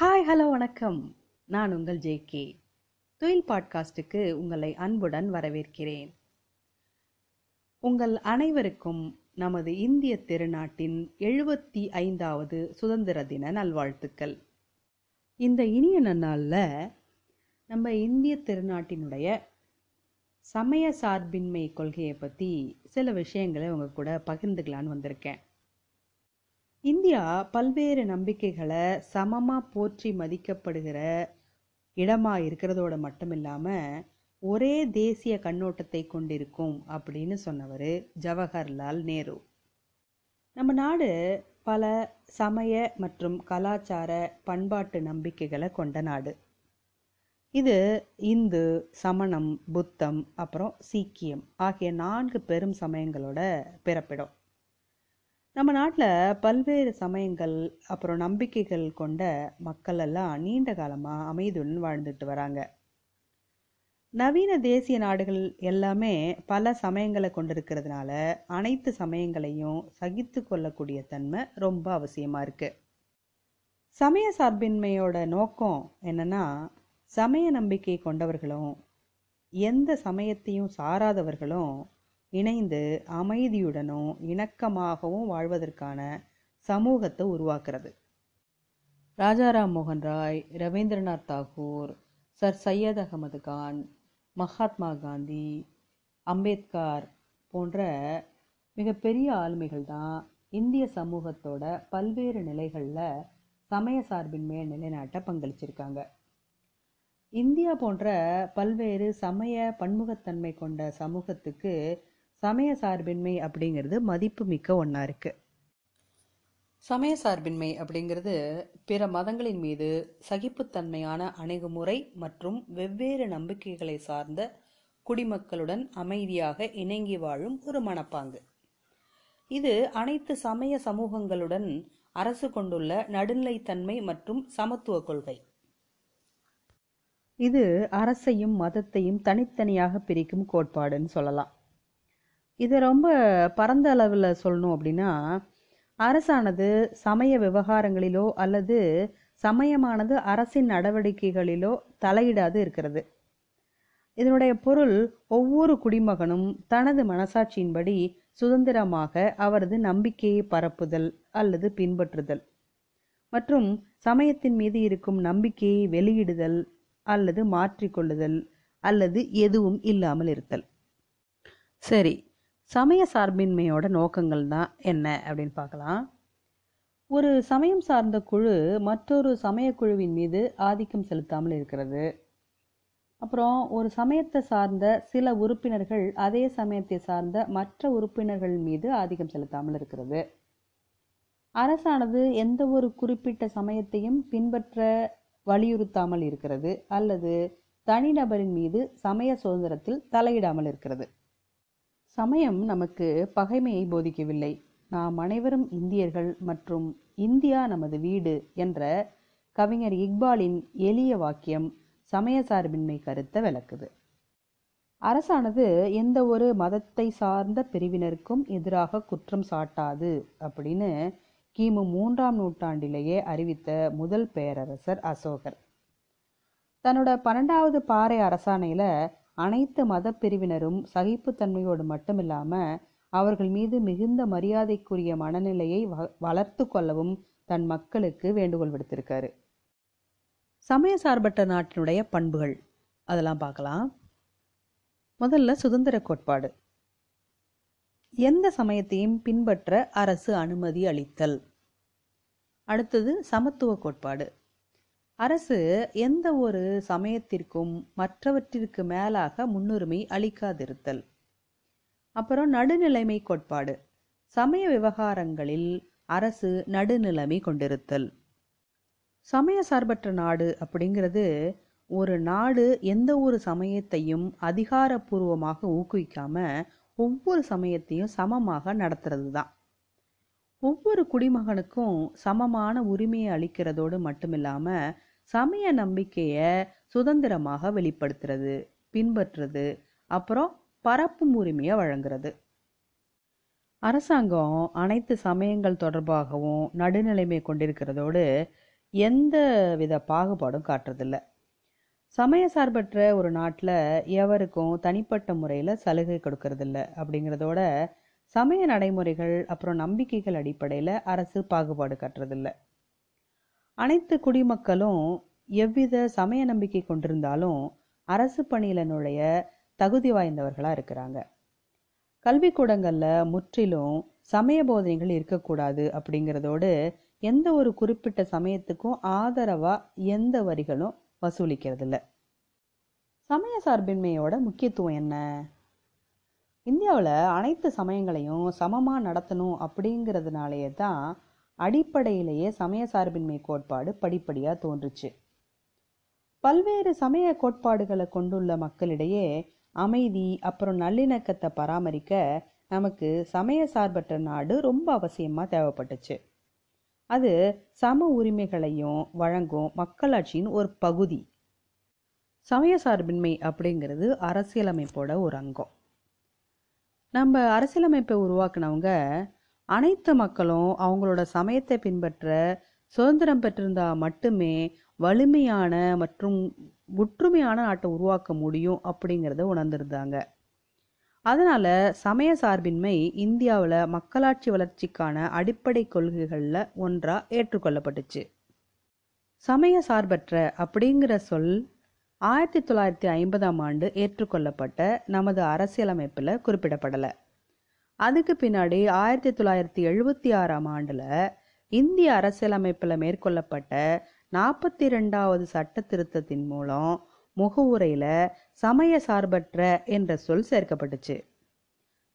Hi hello வணக்கம். நான் உங்கள் ஜேகே துயில் பாட்காஸ்டுக்கு உங்களை அன்புடன் வரவேற்கிறேன். உங்கள் அனைவருக்கும் நமது இந்திய திருநாட்டின் எழுபத்தி ஐந்தாவது சுதந்திர தின நல்வாழ்த்துக்கள். இந்த இனிய நன்னாளில் நம்ம இந்திய திருநாட்டினுடைய சமய சார்பின்மை கொள்கையை பற்றி சில விஷயங்களை உங்கள் கூட பகிர்ந்துக்கலான்னு வந்திருக்கேன். இந்தியா பல்வேறு நம்பிக்கைகளை சமமாக போற்றி மதிக்கப்படுகிற இடமாக இருக்கிறதோட மட்டும் இல்லாமல் ஒரே தேசிய கண்ணோட்டத்தை கொண்டிருக்கும் அப்படின்னு சொன்னவர் ஜவஹர்லால் நேரு. நம்ம நாடு பல சமய மற்றும் கலாச்சார பண்பாட்டு நம்பிக்கைகளை கொண்ட நாடு. இது இந்து சமணம் புத்தம் அப்புறம் சீக்கியம் ஆகிய நான்கு பெரும் சமயங்களோட பிறப்பிடம். நம்ம நாட்டில் பல்வேறு சமயங்கள் அப்புறம் நம்பிக்கைகள் கொண்ட மக்கள் எல்லாம் நீண்ட காலமாக அமைதியுடன் வாழ்ந்துட்டு வராங்க. நவீன தேசிய நாடுகள் எல்லாமே பல சமயங்களை கொண்டிருக்கிறதுனால அனைத்து சமயங்களையும் சகித்து கொள்ளக்கூடிய தன்மை ரொம்ப அவசியமாக இருக்குது சமய சார்பின்மையோட நோக்கம் என்னன்னா சமய நம்பிக்கை கொண்டவர்களும் எந்த சமயத்தையும் சாராதவர்களும் இணைந்து அமைதியுடனும் இணக்கமாகவும் வாழ்வதற்கான சமூகத்தை உருவாக்குறது. ராஜாராம் மோகன் ராய் ரவீந்திரநாத் தாகூர் சர் சையத் அகமது கான் மகாத்மா காந்தி அம்பேத்கார் போன்ற மிகப்பெரிய ஆளுமைகள் தான் இந்திய சமூகத்தோட பல்வேறு நிலைகளில் சமய சார்பின்மையை நிலைநாட்ட பங்களிச்சிருக்காங்க. இந்தியா போன்ற பல்வேறு சமய பன்முகத்தன்மை கொண்ட சமூகத்துக்கு சமய சார்பின்மை அப்படிங்கிறது மதிப்பு மிக்க ஒன்றா இருக்குது சமய சார்பின்மை அப்படிங்கிறது பிற மதங்களின் மீது சகிப்புத்தன்மையான அணுகுமுறை மற்றும் வெவ்வேறு நம்பிக்கைகளை சார்ந்த குடிமக்களுடன் அமைதியாக இணங்கி வாழும் ஒரு மனப்பாங்கு. இது அனைத்து சமய சமூகங்களுடன் அரசு கொண்டுள்ள நடுநிலைத்தன்மை மற்றும் சமத்துவ கொள்கை. இது அரசையும் மதத்தையும் தனித்தனியாக பிரிக்கும் கோட்பாடுன்னு சொல்லலாம். இதை ரொம்ப பரந்த அளவில் சொல்லணும் அப்படின்னா அரசானது சமய விவகாரங்களிலோ அல்லது சமயமானது அரசின் நடவடிக்கைகளிலோ தலையிடாது இருக்கிறது. இதனுடைய பொருள் ஒவ்வொரு குடிமகனும் தனது மனசாட்சியின்படி சுதந்திரமாக அவரது நம்பிக்கையை பரப்புதல் அல்லது பின்பற்றுதல் மற்றும் சமயத்தின் மீது இருக்கும் நம்பிக்கையை வெளியிடுதல் அல்லது மாற்றிக்கொள்ளுதல் அல்லது எதுவும் இல்லாமல் இருத்தல். சரி சமய சார்பின்மையோட நோக்கங்கள் தான் என்ன அப்படின்னு பார்க்கலாம். ஒரு சமயம் சார்ந்த குழு மற்றொரு சமய குழுவின் மீது ஆதிக்கம் செலுத்தாமல் இருக்கிறது. அப்புறம் ஒரு சமயத்தை சார்ந்த சில உறுப்பினர்கள் அதே சமயத்தை சார்ந்த மற்ற உறுப்பினர்கள் மீது ஆதிக்கம் செலுத்தாமல் இருக்கிறது. அரசானது எந்த ஒரு குறிப்பிட்ட சமயத்தையும் பின்பற்ற வலியுறுத்தாமல் இருக்கிறது அல்லது தனிநபரின் மீது சமய சுதந்திரத்தில் தலையிடாமல் இருக்கிறது. சமயம் நமக்கு பகைமையை போதிக்கவில்லை. நாம் அனைவரும் இந்தியர்கள் மற்றும் இந்தியா நமது வீடு என்ற கவிஞர் இக்பாலின் எளிய வாக்கியம் சமய சார்பின்மை கருத்தை விளக்குது. அரசானது எந்த ஒரு மதத்தை சார்ந்த பிரிவினருக்கும் எதிராக குற்றம் சாட்டாது அப்படின்னு கிமு மூன்றாம் நூற்றாண்டிலேயே அறிவித்த முதல் பேரரசர் அசோகர். தன்னோட பன்னெண்டாவது பாறை அரசாணையில் அனைத்து மத பிரிவினரும் சகிப்புத்தன்மையோடு மட்டுமில்லாமல் அவர்கள் மீது மிகுந்த மரியாதைக்குரிய மனநிலையை வ வளர்த்து கொள்ளவும் தன் மக்களுக்கு வேண்டுகோள் விடுத்திருக்காரு. சமய சார்பற்ற நாட்டினுடைய பண்புகள் அதெல்லாம் பார்க்கலாம். முதல்ல சுதந்திர கோட்பாடு. எந்த சமயத்தையும் பின்பற்ற அரசு அனுமதி அளித்தல். அடுத்தது சமத்துவ கோட்பாடு. அரசு எந்த ஒரு சமயத்திற்கும் மற்றவற்றிற்கு மேலாக முன்னுரிமை அளிக்காதிருத்தல். அப்புறம் நடுநிலைமை கோட்பாடு. சமய விவகாரங்களில் அரசு நடுநிலைமை கொண்டிருத்தல். சமய சார்பற்ற நாடு அப்படிங்கிறது ஒரு நாடு எந்த ஒரு சமயத்தையும் அதிகாரப்பூர்வமாக ஊக்குவிக்காம ஒவ்வொரு சமயத்தையும் சமமாக நடத்துறது தான் ஒவ்வொரு குடிமகனுக்கும் சமமான உரிமையை அளிக்கிறதோடு மட்டுமில்லாமல் சமய நம்பிக்கையை சுதந்திரமாக வெளிப்படுத்துறது பின்பற்றுறது அப்புறம் பரப்பும் உரிமையை வழங்குறது. அரசாங்கம் அனைத்து சமயங்கள் தொடர்பாகவும் நடுநிலைமை கொண்டிருக்கிறதோடு எந்த வித பாகுபாடும் காட்டுறதில்ல. சமய சார்பற்ற ஒரு நாட்டில் எவருக்கும் தனிப்பட்ட முறையில் சலுகை கொடுக்கறதில்ல அப்படிங்கிறதோட சமய நடைமுறைகள் அப்புறம் நம்பிக்கைகள் அடிப்படையில் அரசு பாகுபாடு காட்டுறதில்ல. அனைத்து குடிமக்களும் எவ்வித சமய நம்பிக்கை கொண்டிருந்தாலும் அரசு பணியில் நுழைய தகுதி வாய்ந்தவர்களாக இருக்கிறாங்க. கல்விக்கூடங்களில் முற்றிலும் சமய போதனைகள் இருக்கக்கூடாது அப்படிங்கிறதோடு எந்த ஒரு குறிப்பிட்ட சமயத்துக்கும் ஆதரவாக எந்த வரிகளும் வசூலிக்கிறதில்ல. சமய சார்பின்மையோட முக்கியத்துவம் என்ன? இந்தியாவில் அனைத்து சமயங்களையும் சமமாக நடத்தணும் அப்படிங்கிறதுனாலேயே தான் அடிப்படையிலேயே சமய சார்பின்மை கோட்பாடு படிப்படியாக தோன்றுச்சு. பல்வேறு சமய கோட்பாடுகளை கொண்டுள்ள மக்களிடையே அமைதி அப்புறம் நல்லிணக்கத்தை பராமரிக்க நமக்கு சமய சார்பற்ற நாடு ரொம்ப அவசியமாக தேவைப்பட்டுச்சு. அது சம உரிமைகளையும் வழங்கும் மக்களாட்சியின் ஒரு பகுதி. சமய சார்பின்மை அப்படிங்கிறது அரசியலமைப்போட ஒரு அங்கம். நம்ம அரசியலமைப்பை உருவாக்குனவங்க அனைத்து மக்களும் அவங்களோட சமயத்தை பின்பற்ற சுதந்திரம் பெற்றிருந்தா மட்டுமே வலிமையான மற்றும் ஒற்றுமையான நாட்டை உருவாக்க முடியும் அப்படிங்கிறத உணர்ந்திருந்தாங்க. அதனால சமய சார்பின்மை இந்தியாவில் மக்களாட்சி வளர்ச்சிக்கான அடிப்படை கொள்கைகளில் ஒன்றா ஏற்றுக்கொள்ளப்பட்டுச்சு. சமய சார்பற்ற அப்படிங்கிற சொல் ஆயிரத்தி தொள்ளாயிரத்தி ஐம்பதாம் ஆண்டு ஏற்றுக்கொள்ளப்பட்ட நமது அரசியலமைப்பில் குறிப்பிடப்படலை. அதுக்கு பின்னாடி ஆயிரத்தி தொள்ளாயிரத்தி எழுபத்தி ஆறாம் ஆண்டில் இந்திய அரசியலமைப்பில் மேற்கொள்ளப்பட்ட நாற்பத்தி ரெண்டாவது சட்ட திருத்தத்தின் மூலம் முகவுரையில் சமய சார்பற்ற என்ற சொல் சேர்க்கப்பட்டுச்சு.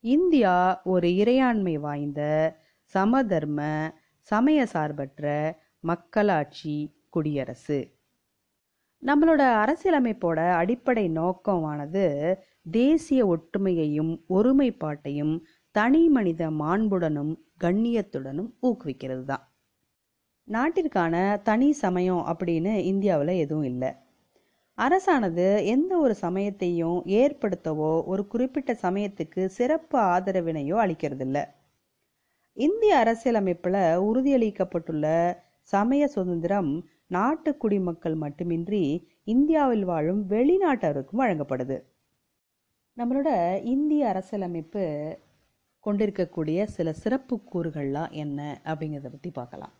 இந்தியா ஒரு இறையாண்மை வாய்ந்த சமதர்ம சமய சார்பற்ற மக்களாட்சி குடியரசு. நம்மளோட அரசியலமைப்போட அடிப்படை நோக்கமானது தேசிய ஒற்றுமையையும் ஒருமைப்பாட்டையும் தனி மனித மாண்புடனும் கண்ணியத்துடனும் ஊக்குவிக்கிறது தான் நாட்டிற்கான தனி சமயம் அப்படின்னு இந்தியாவில் எதுவும் இல்லை. அரசானது எந்த ஒரு சமயத்தையும் ஏற்படுத்தவோ ஒரு குறிப்பிட்ட சமயத்துக்கு சிறப்பு ஆதரவினையோ அளிக்கிறதில்ல. இந்திய அரசியலமைப்பில் உறுதியளிக்கப்பட்டுள்ள சமய சுதந்திரம் நாட்டு குடிமக்கள் மட்டுமின்றி இந்தியாவில் வாழும் வெளிநாட்டவருக்கும் வழங்கப்படுது. நம்மளோட இந்திய அரசியலமைப்பு கொண்டிருக்கக்கூடிய சில சிறப்பு கூறுகள்லாம் என்ன அப்படிங்கிறத பற்றி பார்க்கலாம்.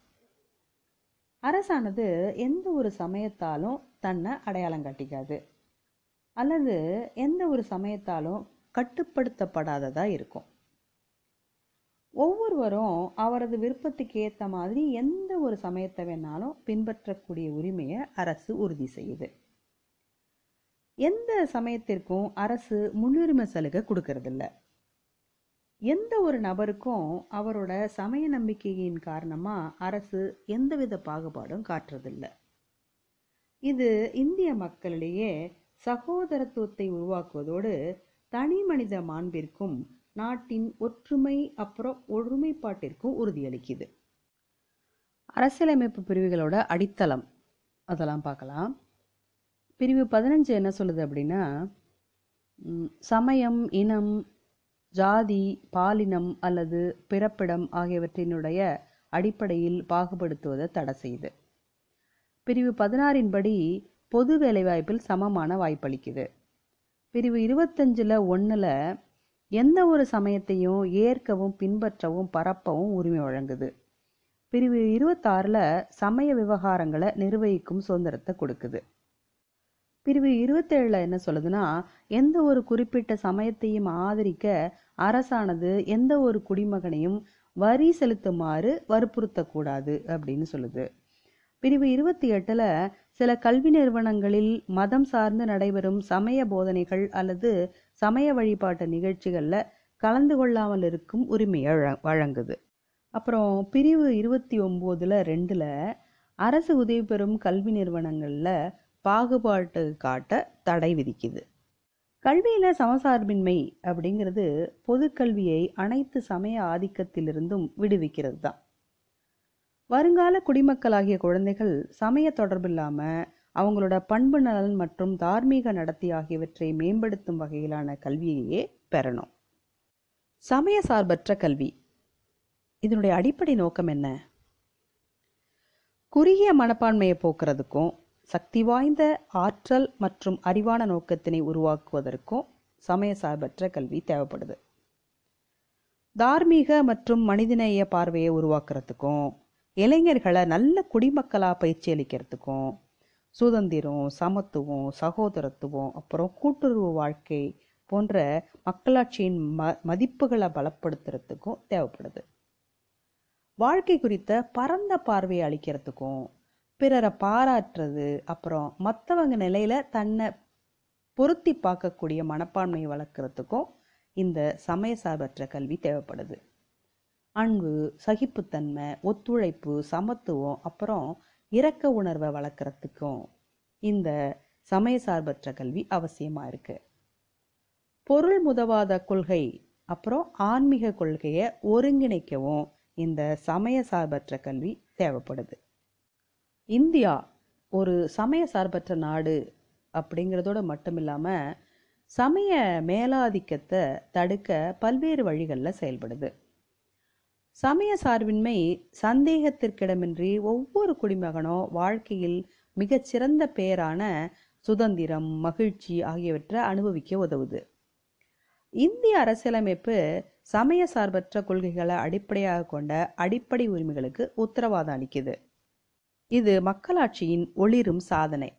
அரசானது எந்த ஒரு சமயத்தாலும் தன்னை அடையாளம் காட்டிக்காது. அல்லது எந்த ஒரு சமயத்தாலும் கட்டுப்படுத்தப்படாததாக இருக்கும். ஒவ்வொருவரும் அவரது விருப்பத்துக்கு ஏற்ற மாதிரி எந்த ஒரு சமயத்தை வேணாலும் பின்பற்றக்கூடிய உரிமையை அரசு உறுதி செய்யுது. எந்த சமயத்திற்கும் அரசு முன்னுரிமை சலுகை கொடுக்கறதில்ல. எந்த ஒரு நபருக்கும் அவரோட சமய நம்பிக்கையின் காரணமாக அரசு எந்தவித பாகுபாடும் காட்டுறதில்லை. இது இந்திய மக்களிடையே சகோதரத்துவத்தை உருவாக்குவதோடு தனி மனித மாண்பிற்கும் நாட்டின் ஒற்றுமை அப்புறம் ஒருமைப்பாட்டிற்கும் உறுதியளிக்குது. அரசியலமைப்பு பிரிவுகளோட அடித்தளம். அதெல்லாம் பார்க்கலாம். பிரிவு பதினஞ்சு என்ன சொல்லுது அப்படின்னா சமயம் இனம் ஜாதி பாலினம் அல்லது பிறப்பிடம் ஆகியவற்றினுடைய அடிப்படையில் பாகுபடுத்துவதை தடை செய்யுது பிரிவு பதினாறின் படி பொது வேலைவாய்ப்பில் சமமான வாய்ப்பளிக்குது. பிரிவு இருபத்தஞ்சில் ஒன்றில் எந்த ஒரு சமயத்தையும் ஏற்கவும் பின்பற்றவும் பரப்பவும் உரிமை வழங்குது. பிரிவு இருபத்தாறில் சமய விவகாரங்களை நிர்வகிக்கும் சுதந்திரத்தை கொடுக்குது. பிரிவு இருபத்தேழில் என்ன சொல்லுதுன்னா எந்த ஒரு குறிப்பிட்ட சமயத்தையும் ஆதரிக்க அரசானது எந்த ஒரு குடிமகனையும் வரி செலுத்துமாறு வற்புறுத்தக்கூடாது அப்படின்னு சொல்லுது. பிரிவு இருபத்தி எட்டில் சில கல்வி நிறுவனங்களில் மதம் சார்ந்து நடைபெறும் சமய போதனைகள் அல்லது சமய வழிபாட்டு நிகழ்ச்சிகளில் கலந்து கொள்ளாமல் இருக்கும் உரிமையை வழ- வழங்குது. அப்புறம் பிரிவு இருபத்தி ஒம்போதில் ரெண்டில் அரசு உதவி பெறும் கல்வி நிறுவனங்களில் பாகுபாட்டு காட்ட தடை விதிக்குது. கல்வியில் சமசார்பின்மை அப்படிங்கிறது பொதுக்கல்வியை அனைத்து சமய ஆதிக்கத்திலிருந்தும் விடுவிக்கிறது தான் வருங்கால குடிமக்களாகிய குழந்தைகள் சமய தொடர்பில்லாமல் அவங்களோட பண்பு நலன் மற்றும் தார்மீக நடத்தி ஆகியவற்றை மேம்படுத்தும் வகையிலான கல்வியையே பெறணும். சமய சார்பற்ற கல்வி. இதனுடைய அடிப்படை நோக்கம் என்ன? குறுகிய மனப்பான்மையை போக்குறதுக்கும் சக்தி வாய்ந்த ஆற்றல் மற்றும் அறிவான நோக்கத்தினை உருவாக்குவதற்கும் சமய சார்பற்ற கல்வி தேவைப்படுது. தார்மீக மற்றும் மனிதநேய பார்வையை உருவாக்குறதுக்கும் இளைஞர்களை நல்ல குடிமக்களாக பயிற்சி அளிக்கிறதுக்கும் சுதந்திரம் சமத்துவம் சகோதரத்துவம் அப்புறம் கூட்டுறவு வாழ்க்கை போன்ற மக்களாட்சியின் ம மதிப்புகளை பலப்படுத்துறதுக்கும் தேவைப்படுது. வாழ்க்கை குறித்த பரந்த பார்வையை அளிக்கிறதுக்கும் பிறரை பாராட்டுறது அப்புறம் மற்றவங்க நிலையில தன்னை பொருத்தி பார்க்கக்கூடிய மனப்பான்மையை வளர்க்குறதுக்கும் இந்த சமய சார்பற்ற கல்வி தேவைப்படுது. அன்பு சகிப்புத்தன்மை ஒத்துழைப்பு சமத்துவம் அப்புறம் இரக்க உணர்வை வளர்க்குறதுக்கும் இந்த சமய சார்பற்ற கல்வி அவசியமாக இருக்குது பொருள் முதவாத கொள்கை அப்புறம் ஆன்மீக கொள்கையை ஒருங்கிணைக்கவும் இந்த சமய சார்பற்ற கல்வி தேவைப்படுது. இந்தியா ஒரு சமய சார்பற்ற நாடு அப்படிங்கிறதோட மட்டும் இல்லாமல் சமய மேலாதிக்கத்தை தடுக்க பல்வேறு வழிகளில் செயல்படுது. சமய சார்பின்மை சந்தேகத்திற்கிடமின்றி ஒவ்வொரு குடிமகனும் வாழ்க்கையில் மிகச்சிறந்த பெயரான சுதந்திரம் மகிழ்ச்சி ஆகியவற்றை அனுபவிக்க உதவுது. இந்திய அரசியலமைப்பு சமய சார்பற்ற கொள்கைகளை அடிப்படையாக கொண்ட அடிப்படை உரிமைகளுக்கு உத்தரவாதம் அளிக்குது. இது மக்களாட்சியின் ஒளிரும் சாதனை.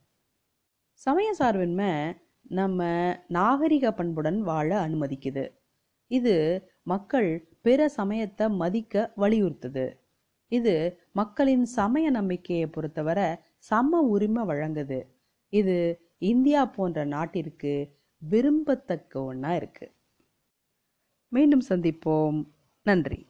சமய சார்பின்மை நம்ம நாகரிக பண்புடன் வாழ அனுமதிக்குது. இது மக்கள் பிற சமயத்தை மதிக்க வலியுறுத்துது. இது மக்களின் சமய நம்பிக்கையை பொறுத்தவரை சம உரிமை வழங்குது. இது இந்தியா போன்ற நாட்டிற்கு விரும்பத்தக்க ஒன்றா இருக்கு. மீண்டும் சந்திப்போம். நன்றி.